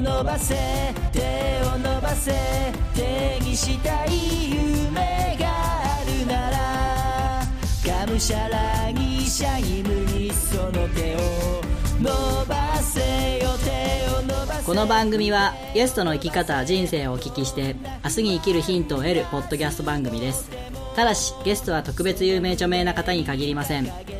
伸ばせ手を伸ばせ手にしたい夢があるならがむしゃらにシャイムにその手を伸ばせよ手を伸ばせこの番組はゲストの生き方人生をお聞きして明日に生きるヒントを得るポッドキャスト番組です。ただしゲストは特別有名著名な方に限りません。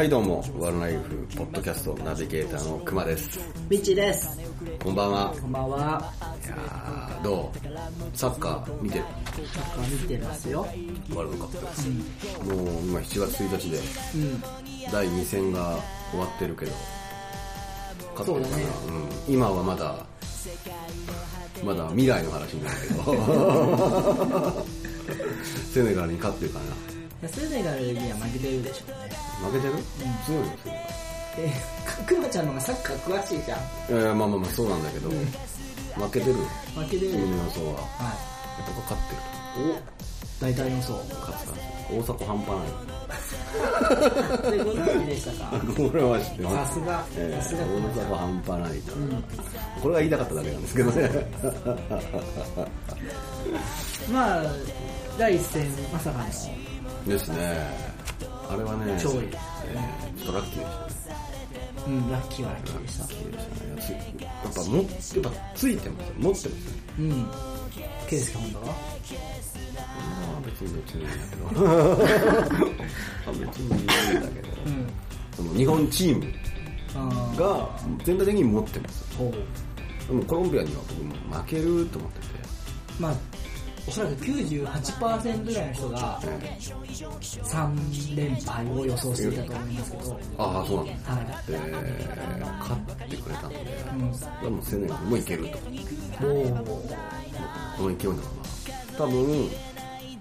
はいどうもワンライフポッドキャストナビゲーターのくまです。ビッチです。こんばんは。こんばんは。いやーどう？サッカー見てる？サッカー見てますよ。ワールドカップ、もう今7月1日でうん。第2戦が終わってるけど勝ってるかな？そううん、今はまだまだ未来の話になるけど。セネガルに勝ってるかセネガルには負けてるでしょうね。な負けてる、強いよセネえくまちゃんの方がサッカー詳しいじゃん。ガルいやいやまあまあまあそうなんだけど、負けてる負けてる君の予想は。やはっぱ勝ってる。いお大体予想。勝ってた。んですよ大阪半端ない。でご存知でしたか？これは知ってます。さすが。ええさすが。大阪半端ないと、これが言いたかっただけなんですけどね。まあ第一戦まさかのですね。あれはね超いい。ええちょっとラッキーでしたね。うんラッキーはラッキーでした。ラッキーでしたねやっぱもやっぱついてますよ持ってますようん。ケイスケホンダは？まあ別にどっちでもいいんだけどまあ別にいいんだけど、うんその日本チームが全体的に持ってます。でもコロンビアには僕も負けると思ってて。まあおそらく98%ぐらいの人がええ3連敗を予想していたと思いますけど。ああそうなんだ。はで勝ってくれたんで、いうん。でもセネガルもいけると。おおこの勢いのまま多分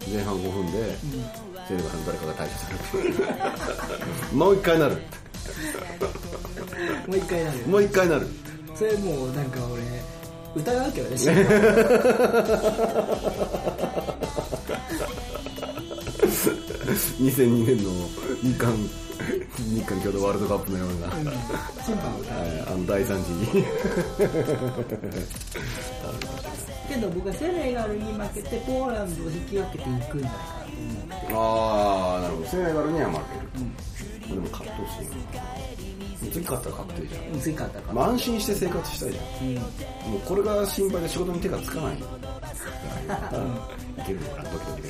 前半5分でセネガルの誰かが退場されるもう一回なる。もう一回なる。もう一回なる。それもうなんか俺疑うけどね 2002年の日韓日韓共同ワールドカップのような、審判をはいあの大惨事に。けど僕はセネガルに負けてポーランドを引き分けていくんじゃないかなと思って。ああなるほど。セネガルには負ける、でも勝ってほしいな次勝ったら確定じゃん次勝ったかまあ、安心して生活したいじゃんうんもうこれが心配で仕事に手がつかない。いけるのかな、ドキドキで。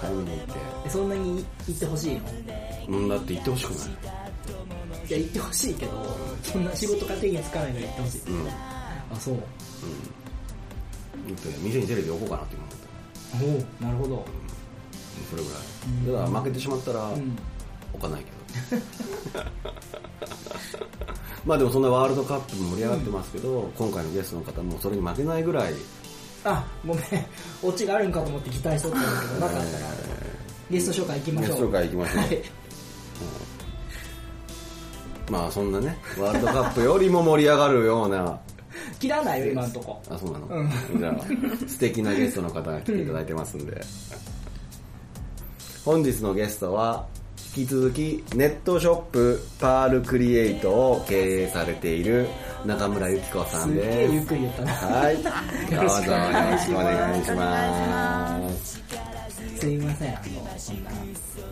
早めに行って。えそんなに行ってほしいの？うんだって行ってほしくない。いや行ってほしいけどそんな仕事が手につかないのに行ってほしいうん。うん。だあそうって店にテレビ置こうかなって今思った。おおなるほどそれぐらい。だから負けてしまったら、ん置かないけど。まあでもそんなワールドカップも盛り上がってますけど、今回のゲストの方もそれに負けないぐらい、あごめん。オチがあるんかと思って期待しとったんだけどなかった。らゲスト紹介行きましょう。ゲスト紹介行きましょう。はい。まあそんなね、ワールドカップよりも盛り上がるような、切らないよ今んとこ。あ、そうなの、うん。じゃあ、素敵なゲストの方が来ていただいてますんで。本日のゲストは、引き続き、ネットショップ、パールクリエイトを経営されている中村ゆき子さんすっげえゆっです。くり言ったなはい。どうぞよろしくお願いします。すいませんあのそんな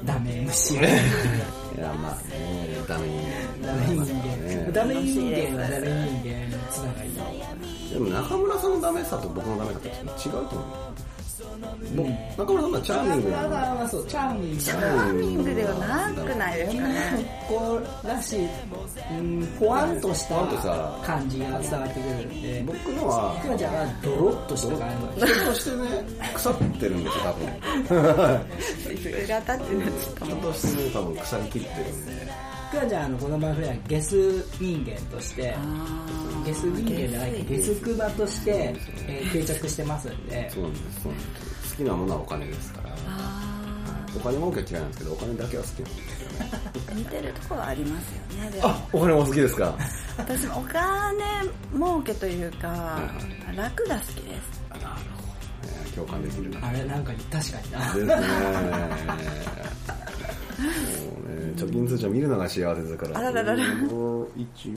ダメ MC をいや、まあね、ダメ人間。ダメ人間、ねダメ人間はダメ人間つながりのでも中村さんのダメさと僕のダメさって違うと思う。もう中村さんはチャーミングなチャーミングチチャーミングではなくないですかね。こうらしい、うん、ポワンとした感じが伝わってくるんで。僕のはくまちゃんはドロッとした感じ。人としてね腐ってるんですよ多分。それが当たってなっちゃった人としてね多分腐りきってるんでくまちゃんあのこの番組はゲス人間としてゲス人間じゃないゲスクマとして、えー定着してますんで。そうなんですそうなんです。好きなものはお金ですから。あお金儲けは嫌いなんですけどお金だけは好きなんで。すよね似てるところはありますよねでも。あお金も好きですか？私もお金儲けというか楽が好きです。あなるほどね。共感できるな。あれなんか確かにな。ですね。もうね貯金通帳見るのが幸せですからあららららもう一う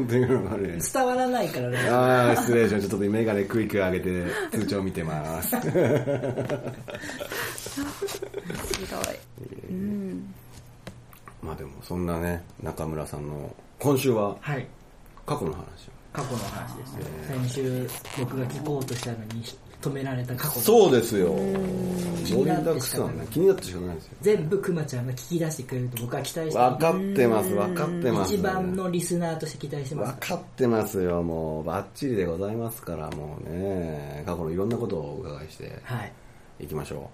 んっていうのがね伝わらないからね。ああ失礼しましたちょっとメガネクイック上げて。通帳見てますひどい。うん。まあでもそんなね中村さんの今週ははい。過去の話過去の話ですね。先週僕が聞こうとしたのに止められた過去のそうですよ。盛り気になってだくさんね。気になってしかないですよ。全部くまちゃんが聞き出してくれると僕は期待して分かってます分かってます。一番のリスナーとして期待してます。分かってますよ。もうバッチリでございますからもうね。過去のいろんなことをお伺いしてはい。いきましょ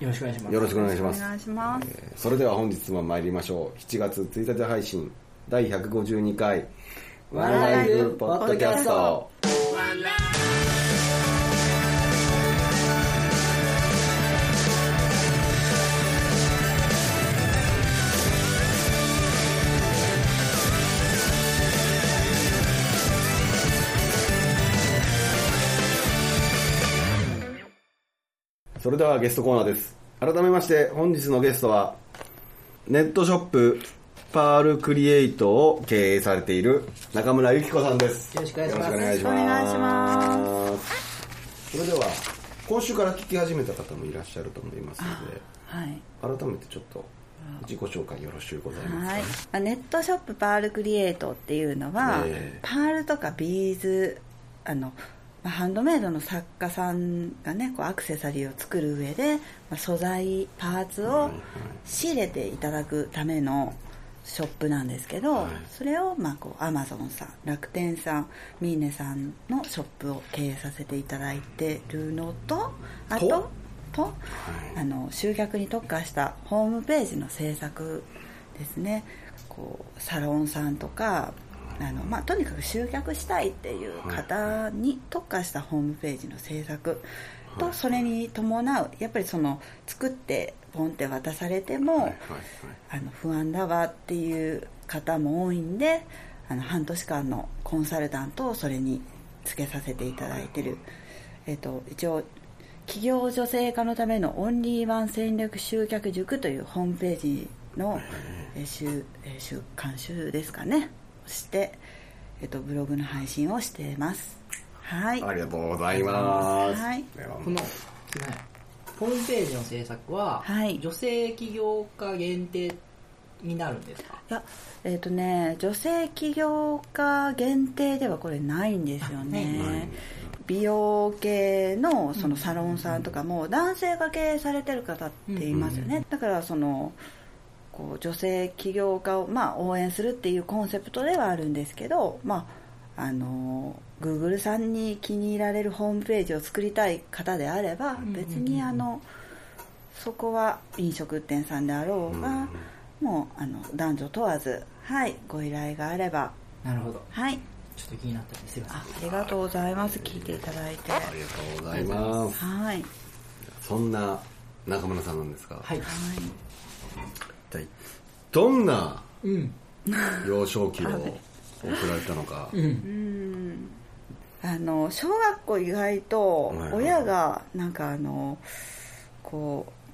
よろしくお願いします。うよろしくお願いしおます。願いします。えーそれでは本日も参りましょう。7月1日配信第152回ワンライフポッドキャストそれではゲストコーナーです。改めまして本日のゲストはネットショップパールクリエイトを経営されている中村由紀子さんです。よろしくお願いします。よろしくお願いします。それでは今週から聞き始めた方もいらっしゃると思いますのではい。改めてちょっと自己紹介よろしゅうございます。か、はいあネットショップパールクリエイトっていうのは、ええ。パールとかビーズあの、まあハンドメイドの作家さんがねこうアクセサリーを作る上で、まあ素材パーツを仕入れていただくためのショップなんですけど、はい。それをまあこうアマゾンさん楽天さんミーネさんのショップを経営させていただいてるのとあとと？とあの集客に特化したホームページの制作ですね。こうサロンさんとかあの、まあ、とにかく集客したいっていう方に特化したホームページの制作とそれに伴うやっぱりその作ってポンって渡されても、あの不安だわっていう方も多いんであの半年間のコンサルタントをそれにつけさせていただいてる、えっと一応企業女性化のためのオンリーワン戦略集客塾というホームページの、えー週えー週監修ですかねして、えっとブログの配信をしています。はい。ありがとうございます、はい。この、ね、ホームページの制作は、はい。女性起業家限定になるんですか？いやえっ、とね女性起業家限定ではこれないんですよね。美容系のそのサロンさんとかも男性が経営されてる方っていますよね、だからそのこう女性起業家を、まあ、応援するっていうコンセプトではあるんですけど、まあ、あの Google さんに気に入られるホームページを作りたい方であれば別にあのそこは飲食店さんであろうが、もうあの男女問わず、はい、ご依頼があれば、なるほど。はい、ちょっと気になったんですよあありがとうございます。聞いていただいて。ありがとうございます。はい、はい、そんな中村さんなんですが、はい。一体どんなうん。幼少期を送られたのか、うん。うん。あの小学校意外と親がなんかあのこう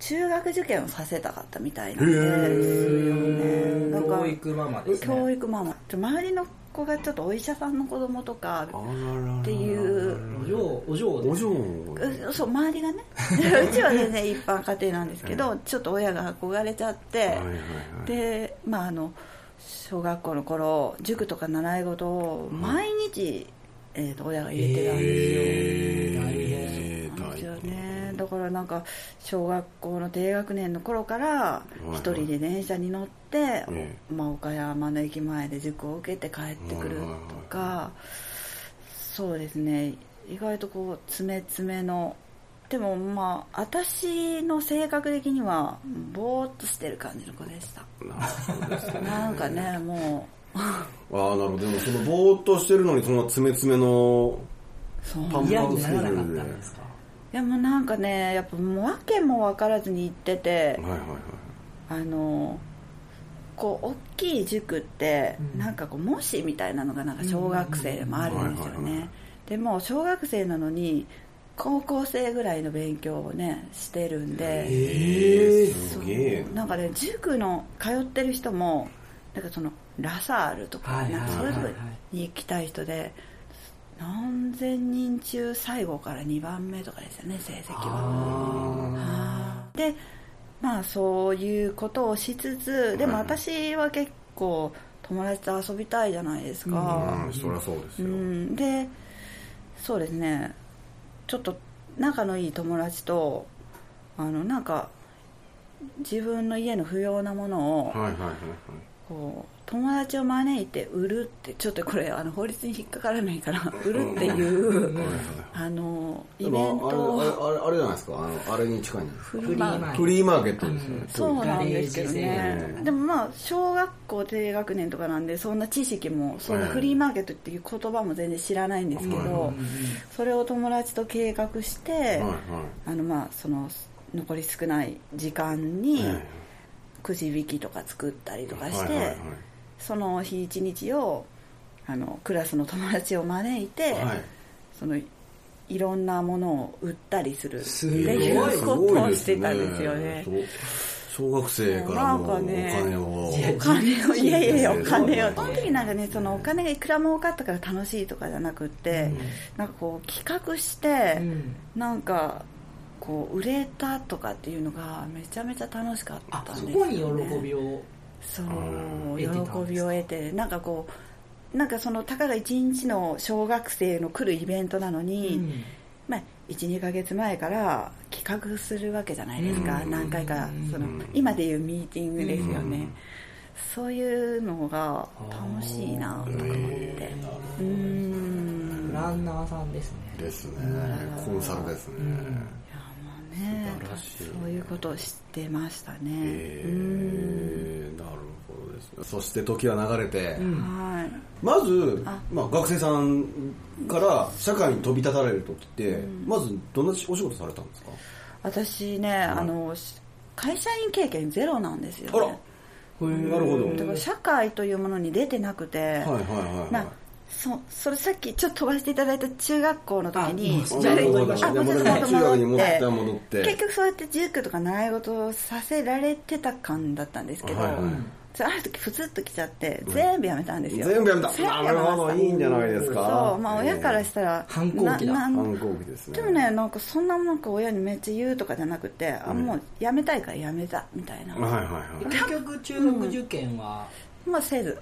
中学受験をさせたかったみたいなんで。すよね。なんか教育ママですね。教育ママ。周りの子がちょっとお医者さんの子供とかあらららっていう。お嬢お嬢ですお嬢。うそう周りがね。うちは全然一般家庭なんですけどちょっと親が憧れちゃって、はいはいはい。でまああの小学校の頃塾とか習い事を毎日、えー、と親が入れてたんですよ、だからなんか小学校の低学年の頃からい一人で電車に乗って、えまあ、岡山の駅前で塾を受けて帰ってくるとかそうですね。意外とこう詰め詰めのでもまあ私の性格的にはぼーっとしてる感じの子でした。なんかねもう。ああなるほど。でもそのぼーっとしてるのにそんな詰め詰めのそう。パンパン嫌にスケジュならなかっールででもなんかねやっぱもう訳も分からずに行っててはいはいはい。あのこう大きい塾ってなんかこう模試みたいなのがなんか小学生でもあるんですよね。でも小学生なのに高校生ぐらいの勉強をねしてるんでええすげえ。なんかね塾の通ってる人もなんかそのラサールとかはい。なんかそういうとこに行きたい人で何千人中最後から2番目とかですよね成績は。はあでまあそういうことをしつつでも私は結構友達と遊びたいじゃないですか、うん。そりゃそうですうよ、ん、でそうですね。ちょっと仲のいい友達とあのなんか自分の家の不要なものをはいはいはいはい。こう友達を招いて売るってちょっとこれあの法律に引っかからないから売るっていうあのイベントをあれあれあれあれじゃないですか？あのあれに近いんですフフリーマーケット。フリーマーケットですよね、そうなんですけどね。でもまあ小学校低学年とかなんでそんな知識もそんなフリーマーケットっていう言葉も全然知らないんですけどそれを友達と計画してはいはい。あのまあその残り少ない時間にえくじ引きとか作ったりとかしてはいはいはいその日一日をあのクラスの友達を招いて、はい。そのいろんなものを売ったりする。ってすごい。いうことをしてたんですよね。そう小学生からもうおなんかね金を。お金をいやいやいやお金を。そうその時なんかねそのお金がいくら儲かったから楽しいとかじゃなくって、なんかこう企画して、うん。なんかこう売れたとかっていうのがめちゃめちゃ楽しかったんですよ、こね、に喜びをそう喜びを得てなんかこうなんかそのたかが1日の小学生の来るイベントなのに、うん。まあ、12ヶ月前から企画するわけじゃないですか、うん。何回かそのうん今でいうミーティングですよね、うん。そういうのが楽しいなとか思って。うーん。ランナーさんですね。ですね。コンサルですね、ねそういうことを知ってましたね、えうーー、なるほどですね。そして時は流れて、うんんはい。まずあ。まあ、学生さんから社会に飛び立たれる時って、まずどんなお仕事されたんですか？私ね、あの会社員経験ゼロなんですよ、ね、あら。なるほど、だから社会というものに出てなくて、はいはいはいはい、まあそそれさっきちょっと飛ばしていただいた中学校の時にあ戻って戻戻って。結局そうやって塾とか習い事をさせられてた感だったんですけど、はいはい。ある時ふつっと来ちゃって全部やめたんですよ、全部やめた。なるほどいいんじゃないですか。そうまあ親からしたら、反抗期だ。反抗期ですね。でもねなんかそんななんか親にめっちゃ言うとかじゃなくて、あもうやめたいからやめたみたいな、はいはいはい。結局中学受験はまあせず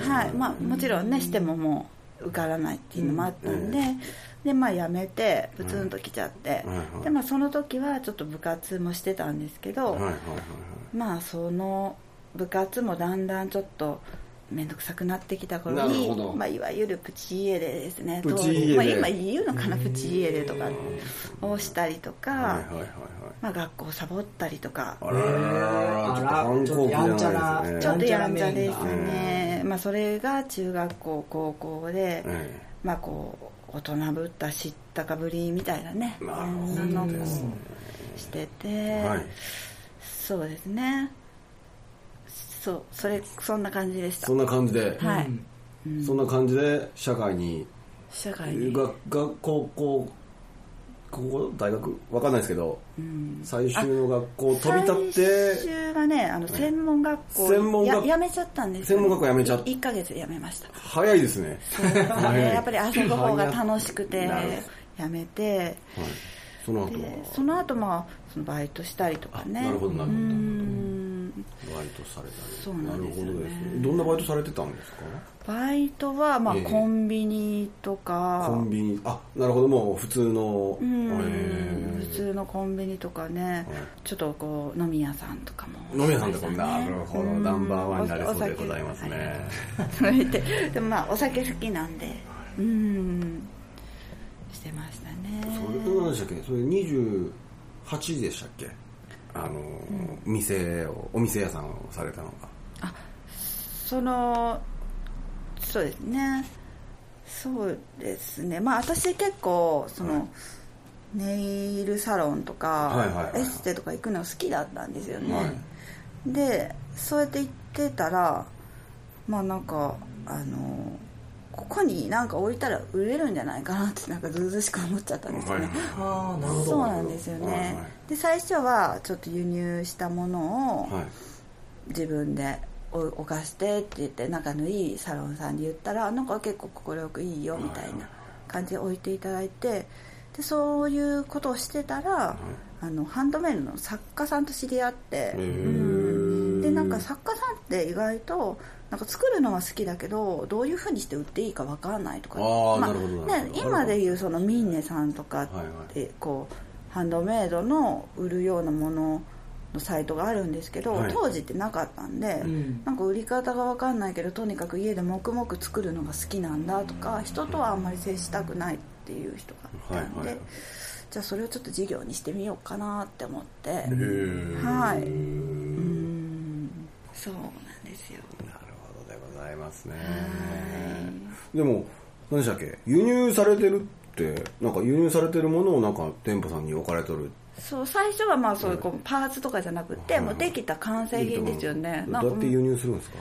はい。まあ、もちろんねしてももう受からないっていうのもあったんで、でまあ辞めてブツンと来ちゃって、でまあその時はちょっと部活もしてたんですけど、まあその部活もだんだんちょっと面倒くさくなってきた頃にまあ、いわゆるプチ家出ですねプチ家出まあ、今言うのかなプチ家出とかをしたりとか、まあ、学校サボったりとか。ちょっと反抗期じゃないですね。ちょっとやんちゃですね、まあ、それが中学校高校で、えまあこう大人ぶった知ったかぶりみたいなねなるほど。そんなのをですねしてて、えはい。そうですねそうそれそんな感じでした。そんな感じで、はい、そんな感じで社会に？社会に。が学校高校？大学？わかんないですけど、最終の学校飛び立って？最終はねあの専門学校専門学ややめちゃったんですよ専門学校辞めちゃった。1ヶ月で辞めました。早いですね。そう。ねやっぱり遊ぶ方が楽しくてなる辞めて。はい、その後その後まあそのバイトしたりとかね。なるほどなるほどうーんバイトされたり。そうなんですよね。るほどですね。どんなバイトされてたんですか？バイトはまあええ。コンビニとか、コンビニ。あなるほど。もう普通の。うん。へー普通のコンビニとかね、ちょっとこう飲み屋さんとかも。飲み屋さんとかしましたね。なるほど。うん。ナンバーワンになれそうでございますね。はい。それででもまあお酒好きなんで。うん。してましたね。それ何でしたっけ？それ28でしたっけ？あの、店をお店屋さんをされたのがそのそうですね。そうですね。まあ私結構その、ネイルサロンとか、はいはいはいはい。エステとか行くの好きだったんですよね、はい。でそうやって行ってたらまあなんかあのここになんか置いたら売れるんじゃないかなってなんかずうずうしく思っちゃったんですよね、ああなるほど。そうなんですよね、はいはいで最初はちょっと輸入したものをはい。自分でお置かしてって言って仲のいいサロンさんで言ったらなんか結構快くいいよみたいな感じで置いていただいてでそういうことをしてたら、あのハンドメイドの作家さんと知り合って、うん。でなんか作家さんって意外となんか作るのは好きだけどどういうふうにして売っていいか分かんないとかね。今でいうそのミンネさんとかってこうハンドメイドの売るようなもののサイトがあるんですけど、はい。当時ってなかったんで、ん。なんか売り方が分かんないけどとにかく家で黙々作るのが好きなんだとか人とはあんまり接したくないっていう人がいたんで、はいはい。じゃあそれをちょっと事業にしてみようかなって思って、はい。うん。そうなんですよ。なるほどでございますね。はい。でも何でしたっけ？輸入されてるってなんか輸入されてるものをなんか店舗さんに置かれとる。そう最初はまあそういうこうパーツとかじゃなくて、はい。もうできた完成品ですよね。どうやって輸入するんですか？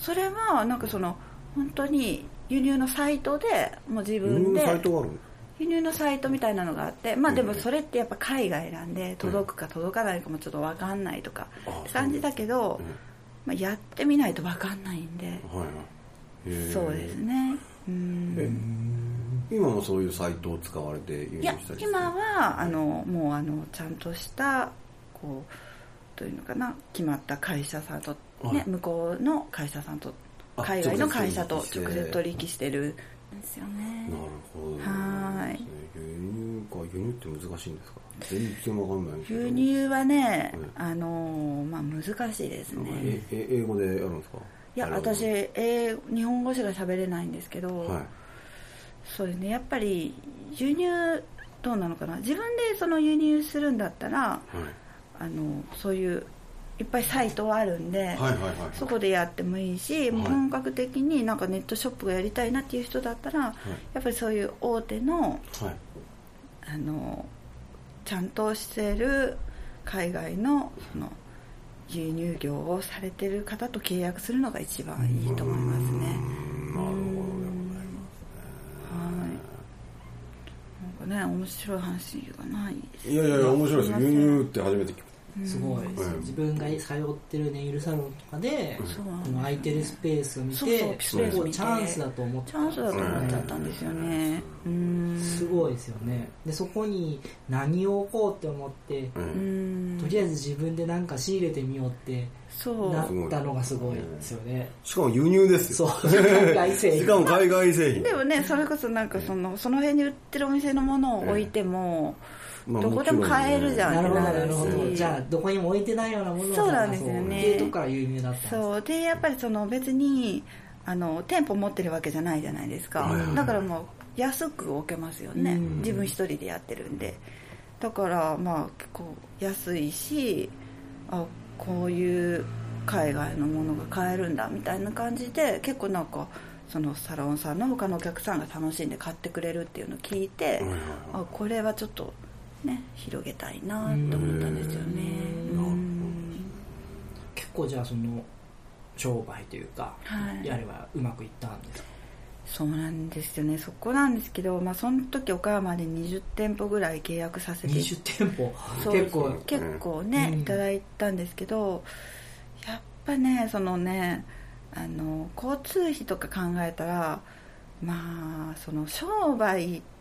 それはなんかその本当に輸入のサイトでもう自輸分で入のサイトがある輸入のサイトみたいなのがあってまあでもそれってやっぱ海外なんで届くか届かないかもちょっと分かんないとかって感じだけど、まあ、やってみないと分かんないんで。はいそうですね。うん今もそういうサイトを使われていや今はあのもうあのちゃんとしたこうどういうのかな決まった会社さんと、はい。ね、向こうの会社さんとあ海外の会社と直接取引してるんですよね。なるほど。はーい輸入か輸入って難しいんですか？全然わかんない輸入はね、うんあのまあ難しいですね。ええ英語でやるんですか？いや私英語日本語しか喋れないんですけど、はいそうですね。やっぱり輸入どうなのかな。自分でその輸入するんだったらはい。あのそういういっぱいサイトはあるんで、はいはいはいそこでやってもいいし、もう本格的になんかネットショップがやりたいなっていう人だったら、やっぱりそういう大手のはい。あのちゃんとしてる海外のその輸入業をされてる方と契約するのが一番いいと思いますね。なるほどでございますなんかね面白い話がないですいやいや面白いです。すいません。輸入って初めて聞くすごい。です、うん。自分が通ってるネイルサロンとかで、この空いてるスペースを見てそうそう。チャンスだと思って。チャンスだと思っちゃったんですよね。うん。すごいですよね。でそこに何を置こうって思って、ううん。んとりあえず自分で何か仕入れてみようってそう。なったのがすごいですよね。しかも輸入ですよ。そう。海外製品。しかも海外製品。でもねそれこそなんかそのその辺に売ってるお店のものを置いても、まあどこでも買えるじゃん。なるほどなるほど。しじゃあどこにも置いてないようなものをそうなんですよね。っていうとこから輸入だったそう。でやっぱりその別にあの店舗持ってるわけじゃないじゃないですか、はいはいだからもう安く置けますよね、うん。自分一人でやってるんで。だからまあ結構安いしあこういう海外のものが買えるんだみたいな感じで結構なんかそのサロンさんの他のお客さんが楽しんで買ってくれるっていうのを聞いて、あこれはちょっとね広げたいなと思ったんですよね。結構じゃあその商売というか、はい。やればうまくいったんですか？そうなんですよね。そこなんですけど、まあ、その時岡山で20店舗ぐらい契約させて。20店舗？結構。結構ね、うん。いただいたんですけどやっぱねそのねあの交通費とか考えたらまあその商売って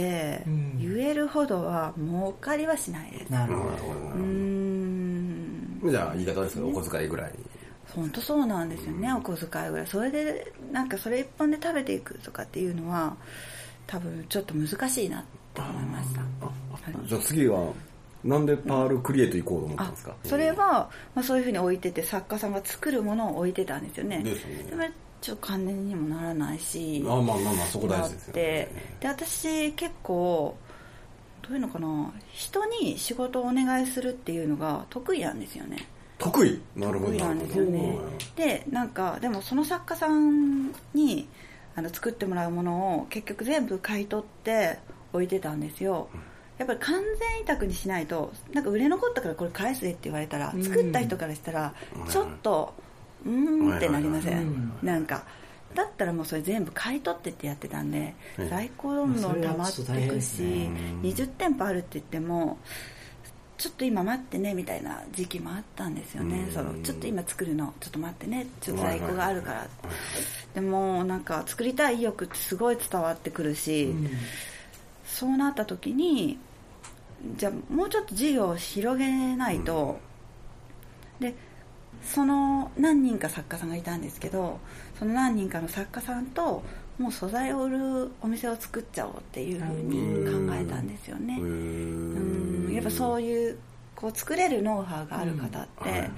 うん。言えるほどは儲かりはしないです。なるほど。うーん。じゃあ言い方ですけどお小遣いぐらい。本当そうなんですよね、お小遣いぐらい。それでなんかそれ一本で食べていくとかっていうのは多分ちょっと難しいなって思いました。じゃあ次はなんでパールクリエイト行こうと思ったんあですかそれは、まあ、そういうふうに置いてて作家さんが作るものを置いてたんですよね。ですね。でもちょっと関連にもならないしあまあまあまあそこ大事ですよなってで私結構どういうのかな人に仕事をお願いするっていうのが得意なんですよね。得意？なるほど得意なんですよね。でなんかでもその作家さんにあの作ってもらうものを結局全部買い取って置いてたんですよ。やっぱり完全委託にしないとなんか売れ残ったからこれ返すでって言われたら、作った人からしたらちょっとうーんってなりません、はいはいはいなんかだったらもうそれ全部買い取ってってやってたんで、うん在庫どんどん溜まっていくし、ね。20店舗あるって言ってもちょっと今待ってねみたいな時期もあったんですよね、うん。そのちょっと今作るのちょっと待ってねちょっと在庫があるから、でもなんか作りたい意欲ってすごい伝わってくるし、そうなった時にじゃあもうちょっと事業を広げないと、でその何人か作家さんがいたんですけどその何人かの作家さんともう素材を売るお店を作っちゃおうっていうふうに考えたんですよね。うん。やっぱそういうこう作れるノウハウがある方って、はい。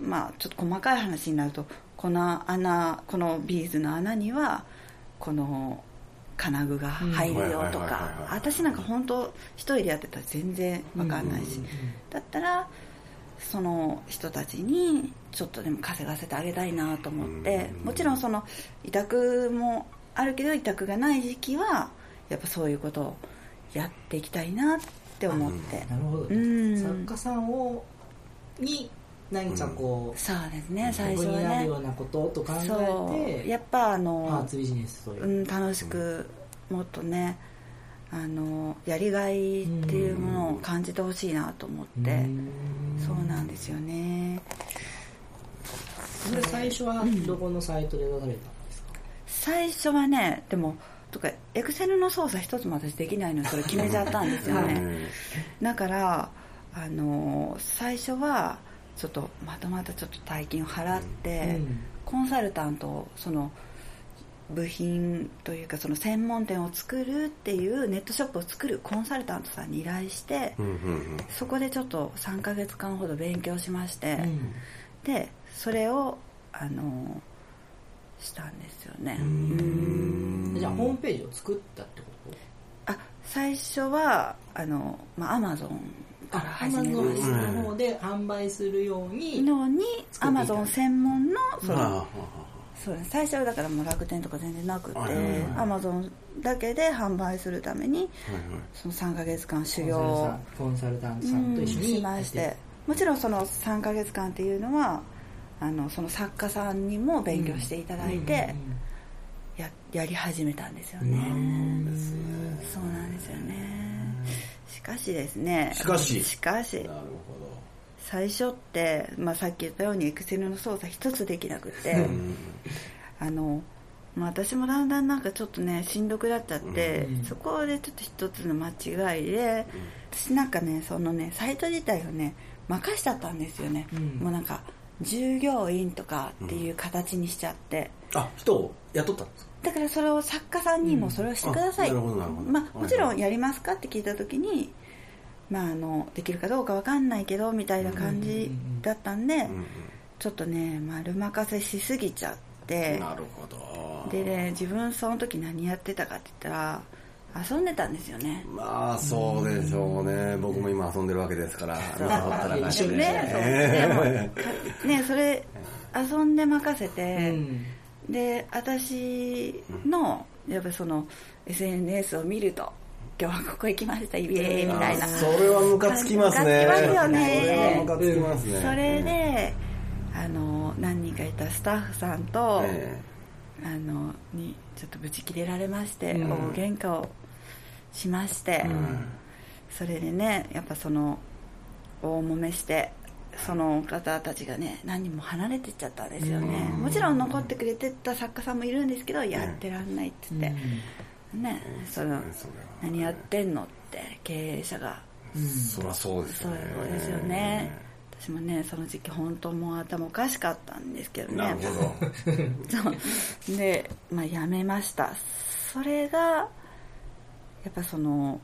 まあちょっと細かい話になるとこの穴このビーズの穴にはこの金具が入るよとかはい私なんか本当一人でやってたら全然わかんないし、だったらその人たちにちょっとでも稼がせてあげたいなと思ってもちろんその委託もあるけど委託がない時期はやっぱそういうことをやっていきたいなって思って。なるほど、うん。作家さんをに何かこう、そうですね最初はね。になるようなことと考そえてう。やっぱあパーのツビジネスというう、ん楽しくもっとねあのやりがいっていうものを感じてほしいなと思ってうん。そうなんですよね。それ最初はどこのサイトで出されたんですか、最初はねでもとかエクセルの操作一つも私できないのにそれ決めちゃったんですよね。だからあの最初はちょっとまたまたちょっと大金を払って、うん。コンサルタントをその部品というかその専門店を作るっていうネットショップを作るコンサルタントさんに依頼して、そこでちょっと3ヶ月間ほど勉強しまして、うん。でそれをあのしたんですよね。うん。じゃあホームページを作ったってこと？あ最初はあのまあアマゾンからア始マゾンめましの方で販売するように、たのにアマゾン専門のそのあそうです。最初はだからもう楽天とか全然なくてアマゾンだけで販売するためにその3ヶ月間修行。さんコンサルタントさんと一緒にしまして。もちろんその3ヶ月間っていうのはあのその作家さんにも勉強していただいてややり始めたんですよね。そうなんですよね。しかしですね。しかし。しかし。なるほ最初って、まあ、さっき言ったようにエクセルの操作一つできなくて、どうん。あのまあ私もだんだんなんかちょっとねしんどくなっちゃって、うん。そこでちょっと一つの間違いで、私なんかねそのねサイト自体をね任しちゃったんですよね、うん。もうなんか従業員とかっていう形にしちゃって、あ人を雇ったんですか？だからそれを作家さんにもそれをしてください、うんあなるほどなるほど。まあ、はい。もちろんやりますかって聞いた時に、まあ、あのできるかどうかわかんないけどみたいな感じだったんで、うんちょっとね丸任せしすぎちゃって。なるほど。でね自分その時何やってたかって言ったら遊んでたんですよね。まあそうでしょうね。僕も今遊んでるわけですからったらかしで。ねそねそれ遊んで任せて、で私のやっぱその SNS を見ると今日はここ行きました。イエーイみたいな。それはムカつきますね。ムカつきますよね。それはムカつきますね。それであの何人かいたスタッフさんと、えあのにちょっとブチ切れられまして、うん。大喧嘩をしまして、それでねやっぱその大揉めしてその方たちがね何人も離れてっちゃったんですよね、もちろん残ってくれてた作家さんもいるんですけど、やってらんないって言って、ねそれは何やってんのって経営者が。えそりゃそうですそうよねですよね。私もねその時期本当もう頭おかしかったんですけどね。なるほど。そう。で、まあ、辞めました。それがやっぱその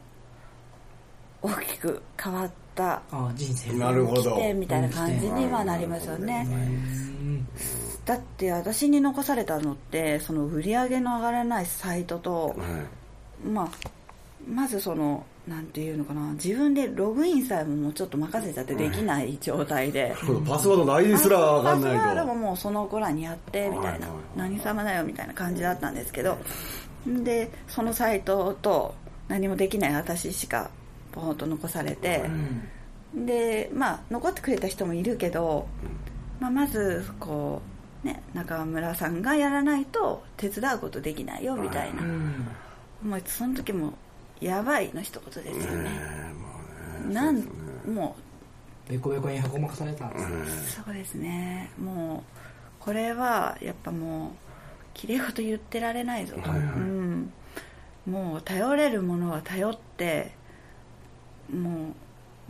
大きく変わったあ人生なるほど。起点みたいな感じにはなりますよね。だって私に残されたのってその売り上げの上がらないサイトと、はい。まあ、まずそのなんていうのかな自分でログインさえももうちょっと任せちゃってできない状態で、パスワードの ID すらわかんないパスワードもともうその子らにやってみたいな、何様だよみたいな感じだったんですけど。でそのサイトと何もできない私しかポーンと残されて、でまあ残ってくれた人もいるけど、まあ、まずこうね中村さんがやらないと手伝うことできないよみたいな、もうその時もやばいの一言ですよね、なんもベコベコに箱もされたんですね。うそうですね。もうこれはやっぱもうきれい事言ってられないぞと、うん、もう頼れるものは頼っても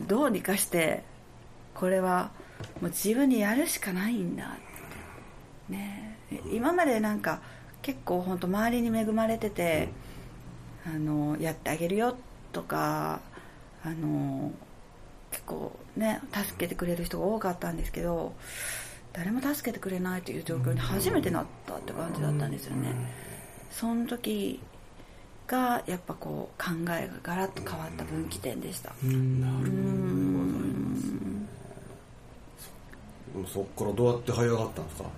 うどうにかしてこれはもう自分にやるしかないんだって。ね今までなんか結構本当周りに恵まれてて、あのやってあげるよとかあの結構ね助けてくれる人が多かったんですけど誰も助けてくれないという状況に初めてなったって感じだったんですよね、その時がやっぱこう考えがガラッと変わった分岐点でした。そっからどうやって這い上がったんですか？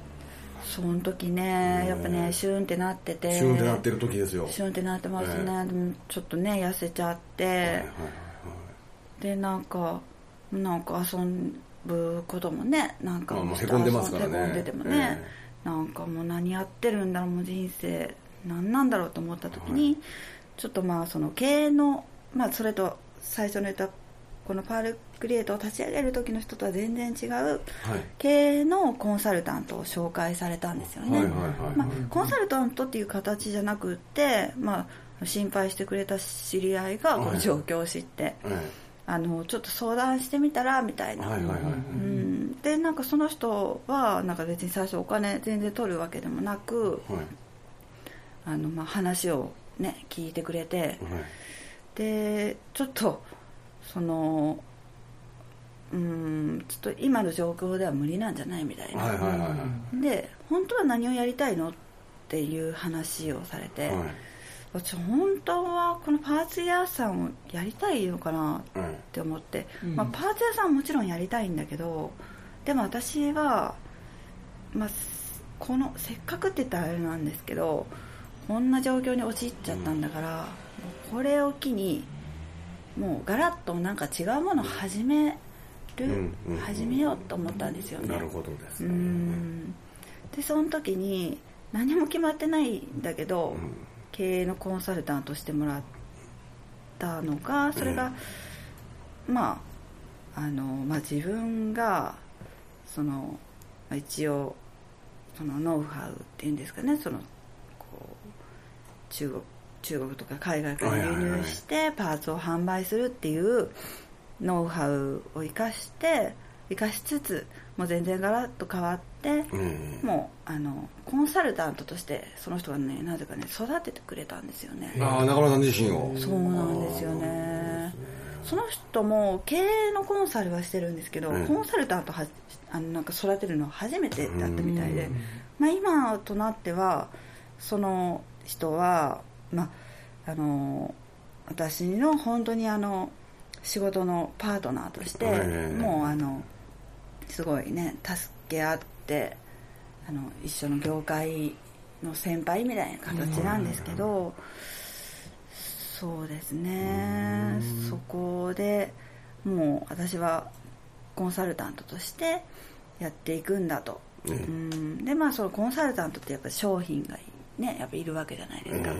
その時ねやっぱねシュンってなってて。シュンってなってる時ですよ。シュンってなってますね、でもちょっとね痩せちゃって、でなんかなんか遊ぶこともねなんかまあまあへこんでますからね。へこんでてもね、なんかもう何やってるんだろうもう人生何なんだろうと思った時に、ちょっとまあその経営のまあそれと最初の言ったこのパールクリエイトを立ち上げる時の人とは全然違う経営のコンサルタントを紹介されたんですよね、はいはいはい。まあ、コンサルタントっていう形じゃなくって、まあ、心配してくれた知り合いがこの状況を知って、あのちょっと相談してみたらみたいな、でなんかその人はなんか別に最初お金全然取るわけでもなくはいあの、まあ、話を、ね、聞いてくれてでちょっとそのうんちょっと今の状況では無理なんじゃないみたいな、はいはいはいはい。で本当は何をやりたいのっていう話をされて、はい。私本当はこのパーツ屋さんをやりたいのかなはいって思って、まあ、パーツ屋さんはもちろんやりたいんだけどでも私は、まあ、このせっかくって言ったらあれなんですけどこんな状況に陥っちゃったんだから、もうこれを機にもうガラッとなんか違うものを始める、うんうん始めようと思ったんですよね。なるほどですうねん。でその時に何も決まってないんだけど、経営のコンサルタントしてもらったのがそれが、まああの、まあ、自分がその、まあ一応そのノウハウっていうんですかねその中国中国とか海外から輸入してパーツを販売するっていうノウハウを生かして生かしつつもう全然ガラッと変わって、うん。もうあのコンサルタントとしてその人がねなぜかね育ててくれたんですよね、ああ中村さん自身を。そうなんですよね。その人も経営のコンサルはしてるんですけど、うん。コンサルタントはあのなんか育てるのは初めてだったみたいで、まあ、今となってはその人は、まあ、あの私の本当にあの仕事のパートナーとして、はい。もうあのすごいね助け合ってあの一緒の業界の先輩みたいな形なんですけど、そうですね。そこでもう私はコンサルタントとしてやっていくんだと、うん。でまあそのコンサルタントってやっぱ商品がねやっぱいるわけじゃないですか、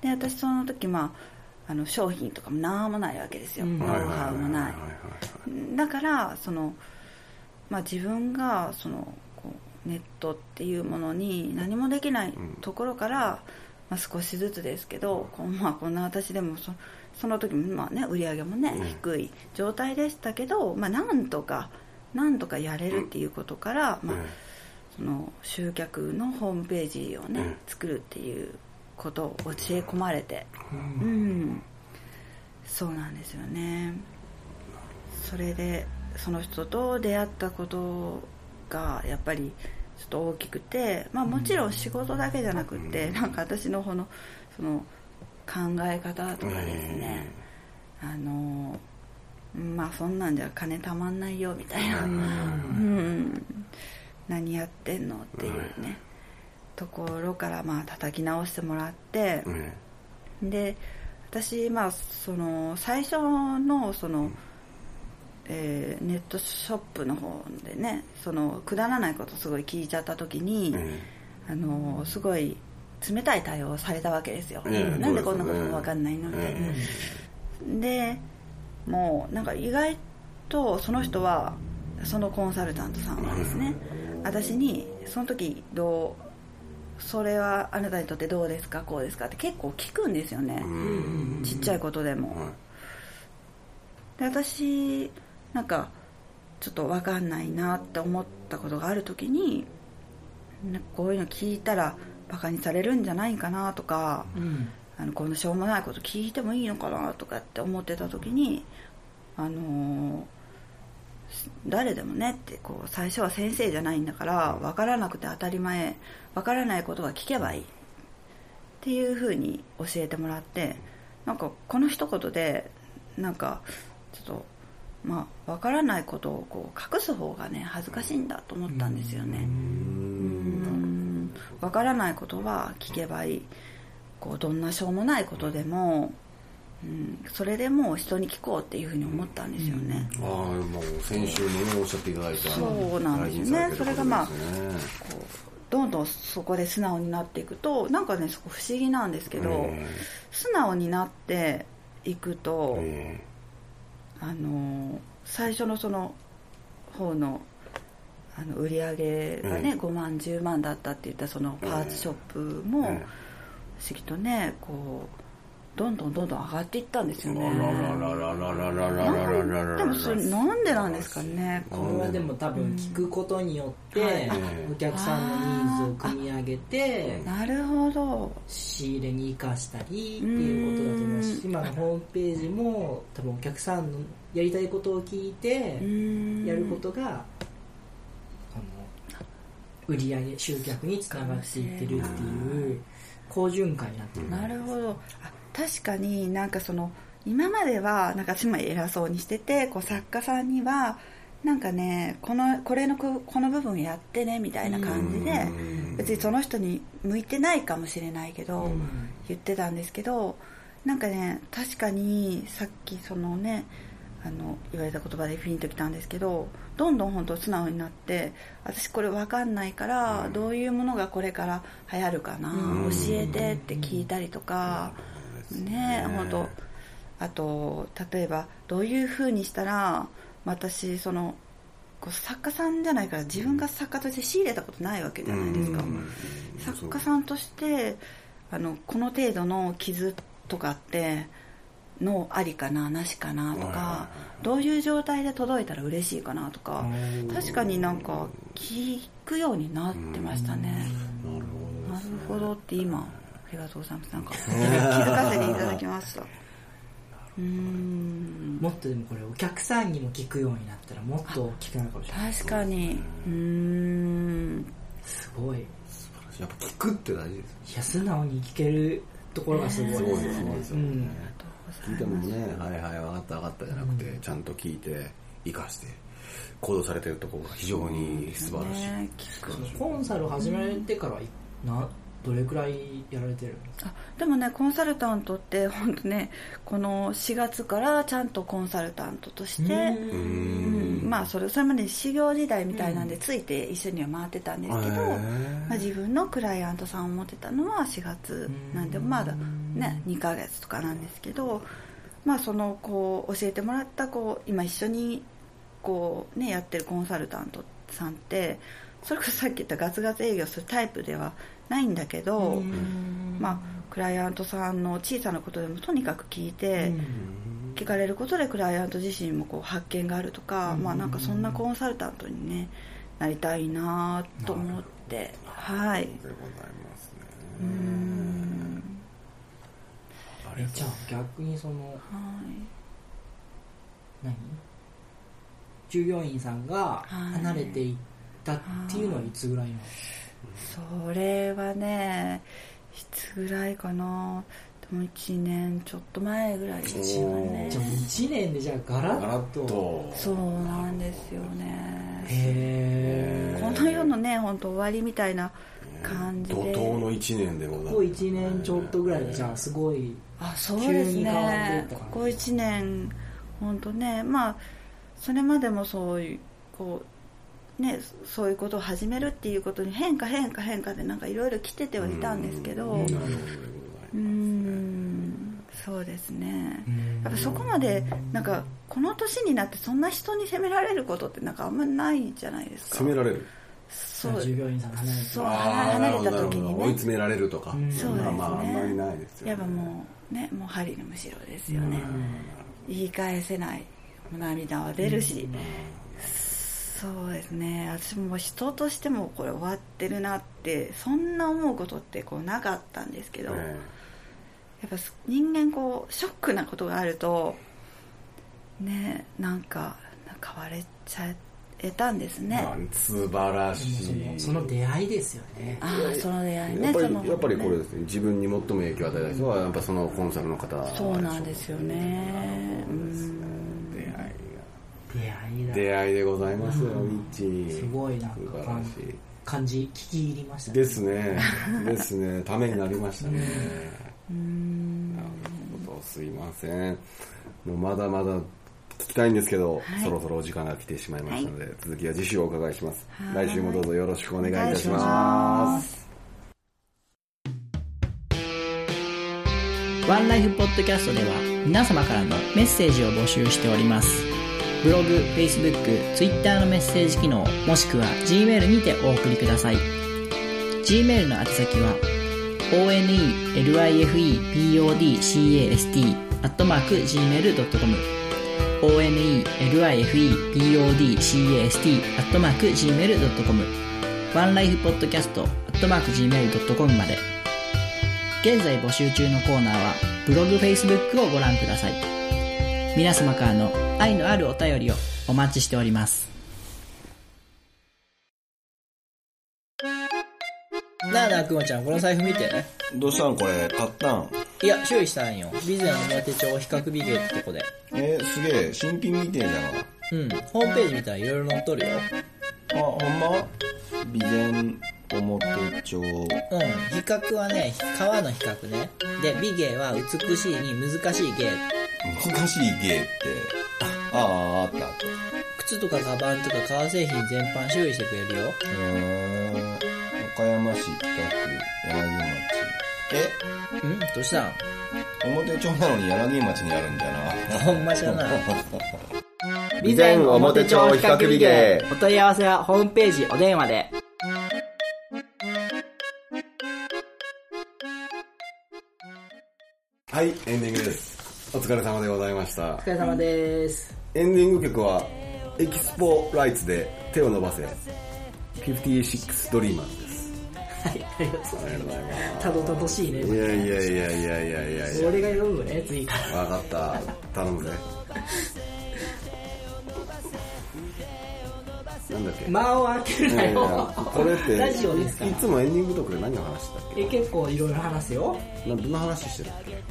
で私その時まああの商品とかも何もないわけですよ、ノウハウもない。だからその、まあ、自分がそのこうネットっていうものに何もできないところから、まあ、少しずつですけどこう、まあ、こんな私でもそその時もまあ、ね、売り上げもね、低い状態でしたけど、まあ、なんとかなんとかやれるっていうことから、まあその集客のホームページをね、作るっていうことを教え込まれて、うん、そうなんですよね。それでその人と出会ったことがやっぱりちょっと大きくて、まあ、もちろん仕事だけじゃなくて、なんか私のこのその考え方とかですね、あのまあそんなんじゃ金たまんないよみたいな、うん、何やってんの？っていうね、ところからまあ叩き直してもらって、で私まあその最初のその、えーネットショップの方でねそのくだらないことすごい聞いちゃった時に、あのすごい冷たい対応をされたわけですよ、ええなんでこんなこと分かんないのみたいな、えでもうなんか意外とその人はそのコンサルタントさんはですね私にその時どうそれはあなたにとってどうですかこうですかって結構聞くんですよね、ちっちゃいことでも、で私なんかちょっと分かんないなって思ったことがある時にこういうの聞いたらバカにされるんじゃないかなとか、うん。あのこんなしょうもないこと聞いてもいいのかなとかって思ってた時にあのー誰でもねってこう最初は先生じゃないんだから分からなくて当たり前分からないことは聞けばいい。っていうふうに教えてもらってなんかこの一言でなんかちょっとまあ分からないことをこう隠す方がね恥ずかしいんだと思ったんですよね。うん。分からないことは聞けばいい。こうどんなしょうもないことでも、うん、それでもう人に聞こうっていうふうに思ったんですよね、ああもう先週もねおっしゃっていただいたそうなんですね。大事にされてるそれがまあこうどんどんそこで素直になっていくとなんかねそこ不思議なんですけど、え素直になっていくと、えあの最初のその方のあの売り上げがね、うん5万10万だったって言ったそのパーツショップも、え。不思議とねこうどんどんどんどん上がっていったんですよね。でもそれなんでなんですかね。これはでも多分聞くことによって、お客さんのニーズを組み上げて、なるほど。仕入れに生かしたりっていうことだと思いますし、今のホームページも多分お客さんのやりたいことを聞いて、やることが、売り上げ集客につながっていってるっていう好循環になってるなるほどあ確かになんかその今まではなんか私も偉そうにしててこう作家さんにはなんかねこのこれのここの部分やってねみたいな感じで別にその人に向いてないかもしれないけど言ってたんですけどなんかね確かにさっきそのねあの言われた言葉でフィンときたんですけどどんどん本当素直になって私これ分かんないからどういうものがこれから流行るかな教えてって聞いたりとかね。本当あと例えばどういうふうにしたら私そのこう作家さんじゃないから自分が作家として仕入れたことないわけじゃないですか。作家さんとしてあのこの程度の傷とかってのありかななしかなとかどういう状態で届いたら嬉しいかなとか確かになんか聞くようになってましたね。なるほどって今ありがとうございます。なんか気づかせていただきました。うーん。もっとでもこれお客さんにも聞くようになったらもっと大きくなるかもしれない。確かに。うーん。すごい。い。やっぱ聞くって大事ですよや素直に聞けるところがすごい。ですすごいですごいですよね。うん。聞いてもねはいはい分かった分かったじゃなくてちゃんと聞いて生かして行動されてるところが非常に素晴らしい。ねコンサル始めてからいなどれくらいやられてるんですか？あでもねコンサルタントって本当ねこの4月からちゃんとコンサルタントとしてうん。まあそれそれまで修行時代みたいなんでついて一緒には回ってたんですけど、まあ、自分のクライアントさんを持ってたのは4月なんでまだね2ヶ月とかなんですけどまあそのこう教えてもらったこう今一緒にこうねやってるコンサルタントさんってそれこそさっき言ったガツガツ営業するタイプではないんだけどまあクライアントさんの小さなことでもとにかく聞いて聞かれることでクライアント自身もこう発見があるとかまあなんかそんなコンサルタントにねなりたいなと思って。はい。でございますね。えじゃあ逆にそのはい。何？従業員さんが離れていったっていうのはいつぐらいのそれはねいつぐらいかな。でも1年ちょっと前ぐらいですよね。じゃあもう1年でじゃあガラッッと。とそうなんですよね。へえこの世のね本当終わりみたいな感じ怒で涛の1年でござい。ますここ1年ちょっとぐらいでじゃあすごいあそうです急に変わっていねここ1年本当ねまあそれまでもそういうこうねそういうことを始めるっていうことに変化変化変化でなんかいろいろ来ててはいたんですけどうーん。そうですね。うん。やっぱそこまでなんかこの年になってそんな人に責められることってなんかあんまりないじゃないですか。責められる。そう。従業員さんが離れて。そう離れた時にね。追い詰められるとか。うん。そうですね。まあまああんまりないですよね。やっぱもうねもう針のむしろですよね。言い返せない。涙は出るし、そうですね。私も人としてもこれ終わってるなってそんな思うことってこうなかったんですけど、えやっぱ人間こうショックなことがあるとねなんか変われちゃえたんですね、素晴らしい。その出会いですよね。ああその出会いね。やっやっぱりこれですね。自分に最も影響を与えた人はやっぱそのコンサルの方そうなんですよね。うん出会いだ。出会いでございますよミッチー。すごいなんか素晴らしい感じ聞き入りましたね。ですね。ですね。ためになりましたね。うん。なるほどすいません。もうまだまだ聞きたいんですけど、はい。そろそろお時間が来てしまいましたので、続きは次週お伺いします。はい。来週もどうぞよろしくお願いいたします。ワンライフポッドキャストでは皆様からのメッセージを募集しております。ブログ、Facebook、Twitter のメッセージ機能、もしくは Gmail にてお送りください。Gmail の宛先は onelifepodcast アットマーク gmail.com onelifepodcast アットマーク gmail.com ワンライフポッドキャストアットマーク gmail.com まで現在募集中のコーナーはブログ、Facebook をご覧ください。皆様からの愛のあるお便りをお待ちしております。なあなあ、くまちゃん、この財布見て。どうしたんこれ買ったん？いや、修理したんよ。備前表帳比較美芸ってとこで。えー、すげえ新品みてえじうん。ホームページ見たらいろいろ載っとるよ。ゃんあほんま？備前表帳うん。比較はね、川の比較ね。で、美芸は美しいに難しい芸。難しい芸ってあああったあった。靴とかカバンとか革製品全般修理してくれるよ。うー。ん岡山市北区柳町。え？んどうしたん？表町なのに柳町にあるんだな。ほんまじゃな。備前表帳比較美芸。お問い合わせはホームページお電話で。はいエンディングですお疲れ様でございましたお疲れ様です。エンディング曲はエキスポライツで手を伸ばせ56ドリーマーですはい、ありがとうございます。ありがとうございますたどたどしいね。いやいやいやいやいやいやいや俺が読むね、次から。わかった頼むぜ なんだっけ？間を開けるないやいやよ。これってラジオですかいいつもエンディングトークで何を話してたっえ、結構いろいろ話すよ。けなどんな話してたっけ？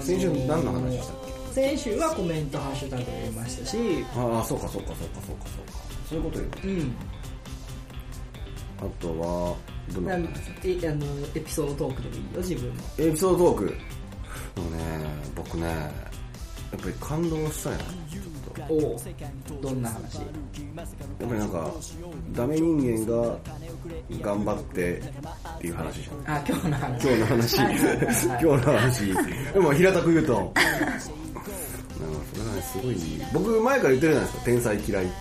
先週何の話したっ先週はコメント、ハッシュタグ入れましたし、けああそうかそうかそうかそうかそうか。そういうことよ。うん。あとはどんな話えあのエピソードトークでもいいよ、自分の。エピソードトーク？でもね僕ねやっぱり感動したよ。ちょっとおおどんな話？やっぱりなんかダメ人間が頑張ってっていう話じゃん。あ、今日の話。今日の話。今日の話。でも平たく言うと。なんかそれがねすごい。僕前から言ってるじゃないですか。天才嫌いって、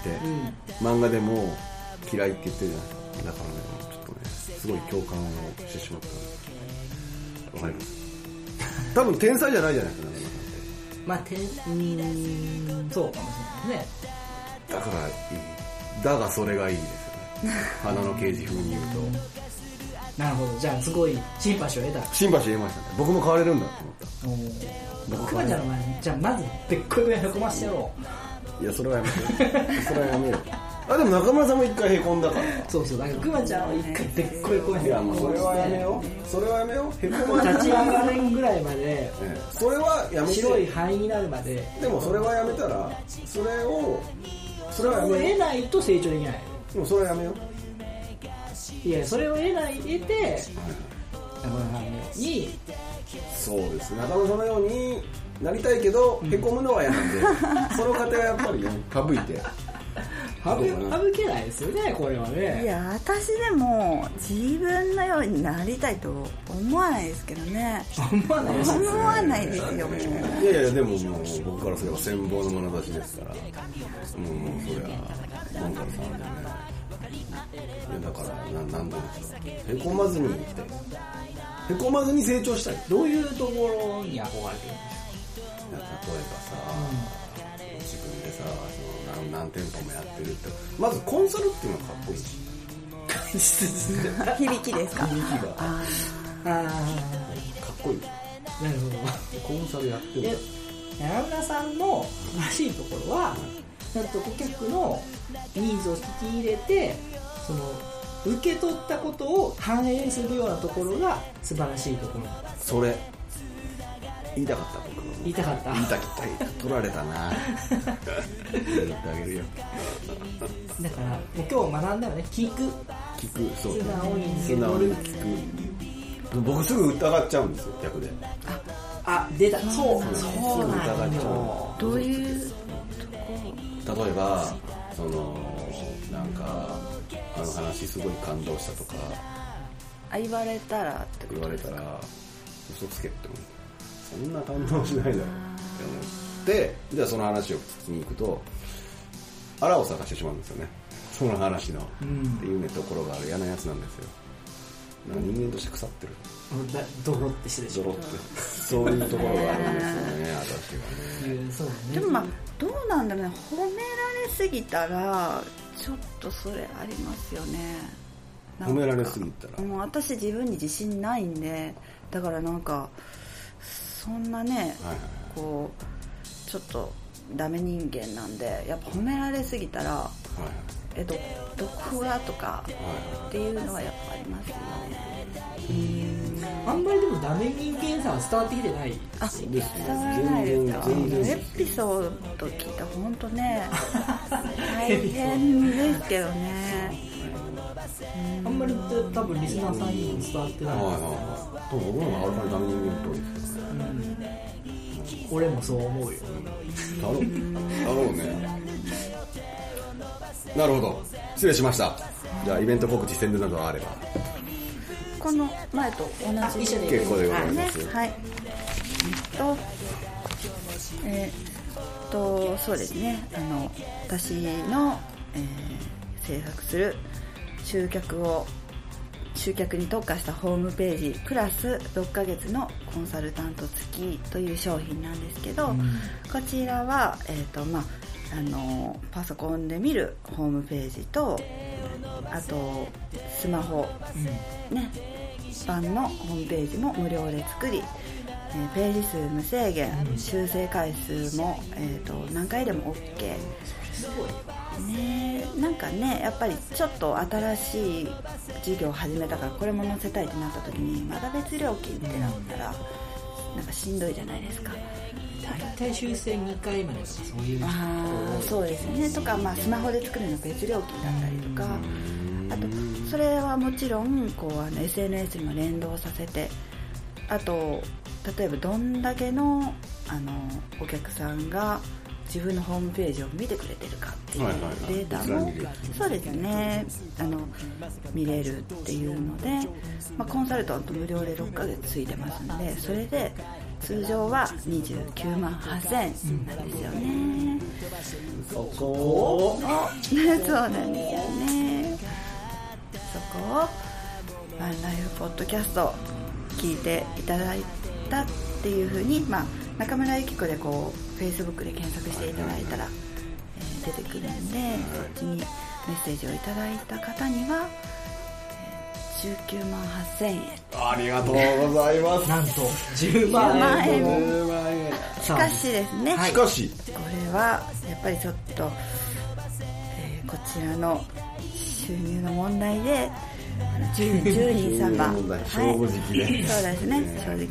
漫画でも嫌いって言ってるじゃないですか。だからねちょっとねすごい共感をしてしまった。わかります。多分天才じゃないじゃないですかまあ、てん、うーん、そうかもしれないね。だからいいだがそれがいいですよね。花の刑事風に言うと。なるほど。じゃあ、すごいシンパシーを得た。新橋得ましたね。僕も変われるんだと思っお僕クマちゃんの前に、じゃあ、まず、べっこいぐらいへこましてやろたいやそれはやめて。それはやめよあでも中村さんも一回へこんだから。う。そうそう。だか。ら、クマちゃんを一回べっこい声いやもう。それはやめよう。それはやめよう。へこま立ち上がれんぐらいまで、ええ。それはやめて。白い範囲になるまで、でもそれはやめたらそれをそれはやそれをめよ得ないと成長できない。うもうそれはやめよう。いや、それを得ない、得て、中村さんのように、そうです中野さんのようになりたいけど、へこむのは嫌なんでその過程はやっぱりね省いて省 省けないですよねこれはいねや私でも自分のようになりたいと思わないですけどね。思わないですよね。思わないですよもう。いやいやでももう僕からすれば羨望の眼差しですから。もうもうそりゃモンカルさんでね。いやだからななんだろう。へこまずに生きたいへこまずに成長したい。どういうところに憧れてるんですか例えばさ自分でさその何何店舗もやってるって。まずコンサルっていうのがかっこいいし 響きですか？響きが。かああっこいい。あなるほど。コンサルやってる。で山村さんのらしいところはちゃんと顧客のニーズを聞き入れてその受け取ったことを反映するようなところが素晴らしいところ。それ言いたかった僕言いたかった。言いたかった。取られたな。言ってあげるよだからもう今日学んだよね。聞く。聞く。そう。素直に。素直に聞く。僕すぐ疑っちゃうんですよ逆で。あ出た。そう。そうなんすぐ疑っちゃよーどういう例えばそのなんかあの話すごい感動したとか。あ言われたらってこ言われたら嘘つけって思うそんな感動しないだろって思ってじゃあその話を聞きに行くとあらを探してしまうんですよね。その話の、ん。っていうねところがある嫌なやつなんですよ。なんか人間として腐ってる。だドロってしてでしょゾロって。そういうところがあるんですよね私はね。そうだね。でもまあどうなんだろうね。褒められすぎたらちょっとそれありますよね。褒められすぎたら。もう私自分に自信ないんでだからなんかそんなねはいはいこうちょっとダメ人間なんでやっぱ褒められすぎたらはいえどどこがとかはいっていうのはやっぱありますよね。あんまりでもダメ人間さは伝わってきてないあですね。伝わらないですかエピソード聞いたら本当ね 大変ですけどねあんまり多分リスナーさんにも伝わってない、はいはい。はい多分僕の方がはるかにダメ人間っぽいですけどね俺もそう思うよ。だろうだろうね。なるほど。失礼しました。じゃあイベント告知宣伝などあれば。この前と同じ一緒で結構でございねます。はい。えっとえっとそうですねあの私の、えー制作する集客を集客に特化したホームページプラス6ヶ月のコンサルタント付きという商品なんですけど、こちらは、えーとまあ、あのパソコンで見るホームページとあとスマホ、ね、版のホームページも無料で作り、えーページ数無制限修正回数も、えー、と何回でも OK ね。なんかねやっぱりちょっと新しい授業を始めたからこれも載せたいってなった時にまだ別料金ってなったらなんかしんどいじゃないですか。大体修正2回までとかそういうああそうですね。とか、まあ、スマホで作るの別料金だったりとかあとそれはもちろんこうあの SNS にも連動させてあと例えばどんだけのあのお客さんが自分のホームページを見てくれてるかっていうデータもそうですね。あの見れるっていうので、まあ、コンサルタント無料で6ヶ月ついてますんでそれで通常は29万8000円なんですよね。そこ。を おそうなんですよね。そこをワンライフポッドキャスト聞いていただいたっていうふうに、まあ、中村ゆき子でこう Facebook で検索していただいたら、えー出てくるんでそっちにメッセージをいただいた方には、えー19万8000円。ありがとうございます。なんと10万円。10万円。10万円。しかしですね、しかし。これはやっぱりちょっと、えーこちらの収入の問題で 10, 10 人様。収入問題。正直で。そうですね。正直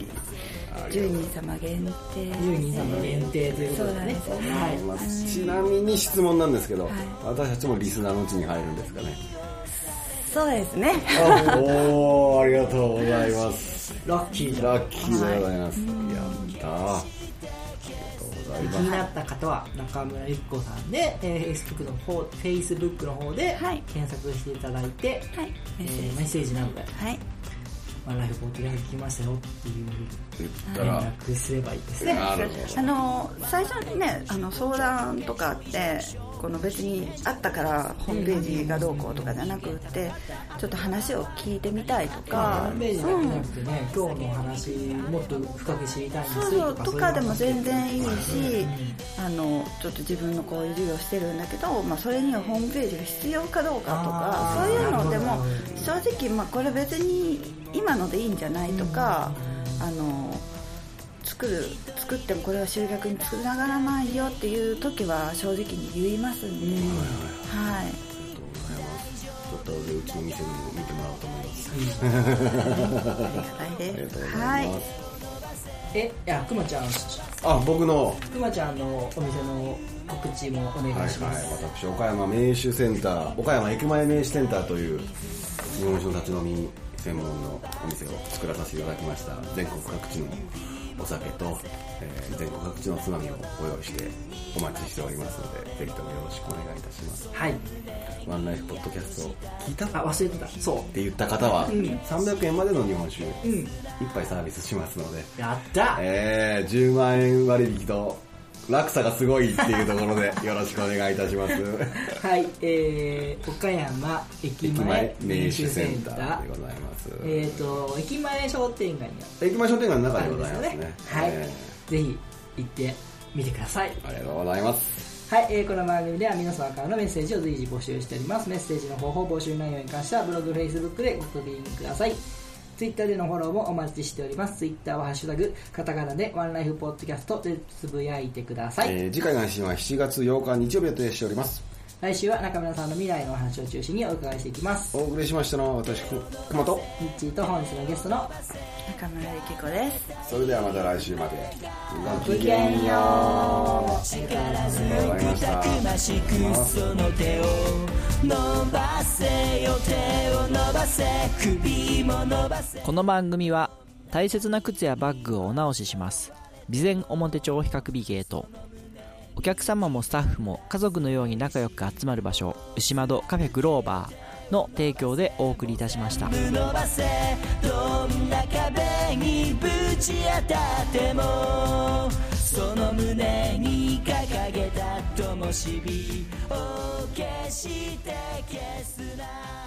10人様限定10人様限定ということでね。そうなんですよ。ねはい。まあちなみに質問なんですけど、はい。私たちもリスナーのうちに入るんですかね？そうですね。おーありがとうございます。ラッキーラッキーでございます、やったー。ありがとうございます。気になった方は中村ゆき子さんで、えー、Facebook の方 Facebook の方ではい。検索していただいて、はい。えーメッセージなどではい「ワンライフポッドキャスト聞きましたよ」っていう言った連ら、絡すればいいですね。あの最初にねあの相談とかってこの別にあったからホームページがどうこうとかじゃなくってちょっと話を聞いてみたいとホーかムページだけじゃなくてね、今日の話もっと深く知りたいんですそうそうとかでも全然いいしうんあのちょっと自分のこういう授業してるんだけど、まあ、それにはホームページが必要かどうかとかそういうのでも正直、まあ、これ別に今のでいいんじゃないとかあの作る作ってもこれは集客につながらないよっていう時は正直に言いますんで、はいちょっとうちの店にも見てもらおうと思います。ありがとうござはいいます、えいやくまちゃん。あ僕の。くまちゃんのお店の告知もお願はいはい。いします、私岡山名酒センター岡山駅前名酒センターという日本酒の立ち飲み専門のお店を作らさせていただきました。全国各地のお酒と、えー全国各地のつまみをご用意してお待ちしておりますのでぜひともよろしくお願いいたします。はい。ワンライフポッドキャスト聞いた？っあ忘れてた。そて言った方は、ん。300円までの日本酒ううん。1杯サービスしますので。やった。えー、10万円割引と落差がすごいっていうところでよろしくお願いいたします。はいえー、岡山駅駅前前名名酒センターでございます。えっ、と駅前商店街に駅前商店街の中でございますね。はい、えぜひ行ってみてください。ーありがとうございます。はい、えーこの番組では皆様からのメッセージを随時募集しております。メッセージの方法募集内容に関してはブログ、フェイスブックでご確認くださいツイッターでのフォローもお待ちしております。ツイッターはハッシュタグカタカナでワンライフポッドキャストでつぶやいてください、えー次回の配信は7月8日日曜日予定しております。来週は中村さんの未来のお話を中心にお伺いしていきます。お送りしましたのは私く熊とミッチーと本日のゲストの中村ゆき子です。それではまた来週まで。ごごきげんよう。ありがとうございました。たくましくその手を伸ばせよ手を伸ばせ首も伸ばせこの番組は大切な靴やバッグをお直しします。備前表帳比較美ゲートお客様もスタッフも家族のように仲良く集まる場所牛窓カフェグローバーの提供でお送りいたしました。伸ばせどんな壁にぶち当たってもその胸に掲げた灯火を消して消すな。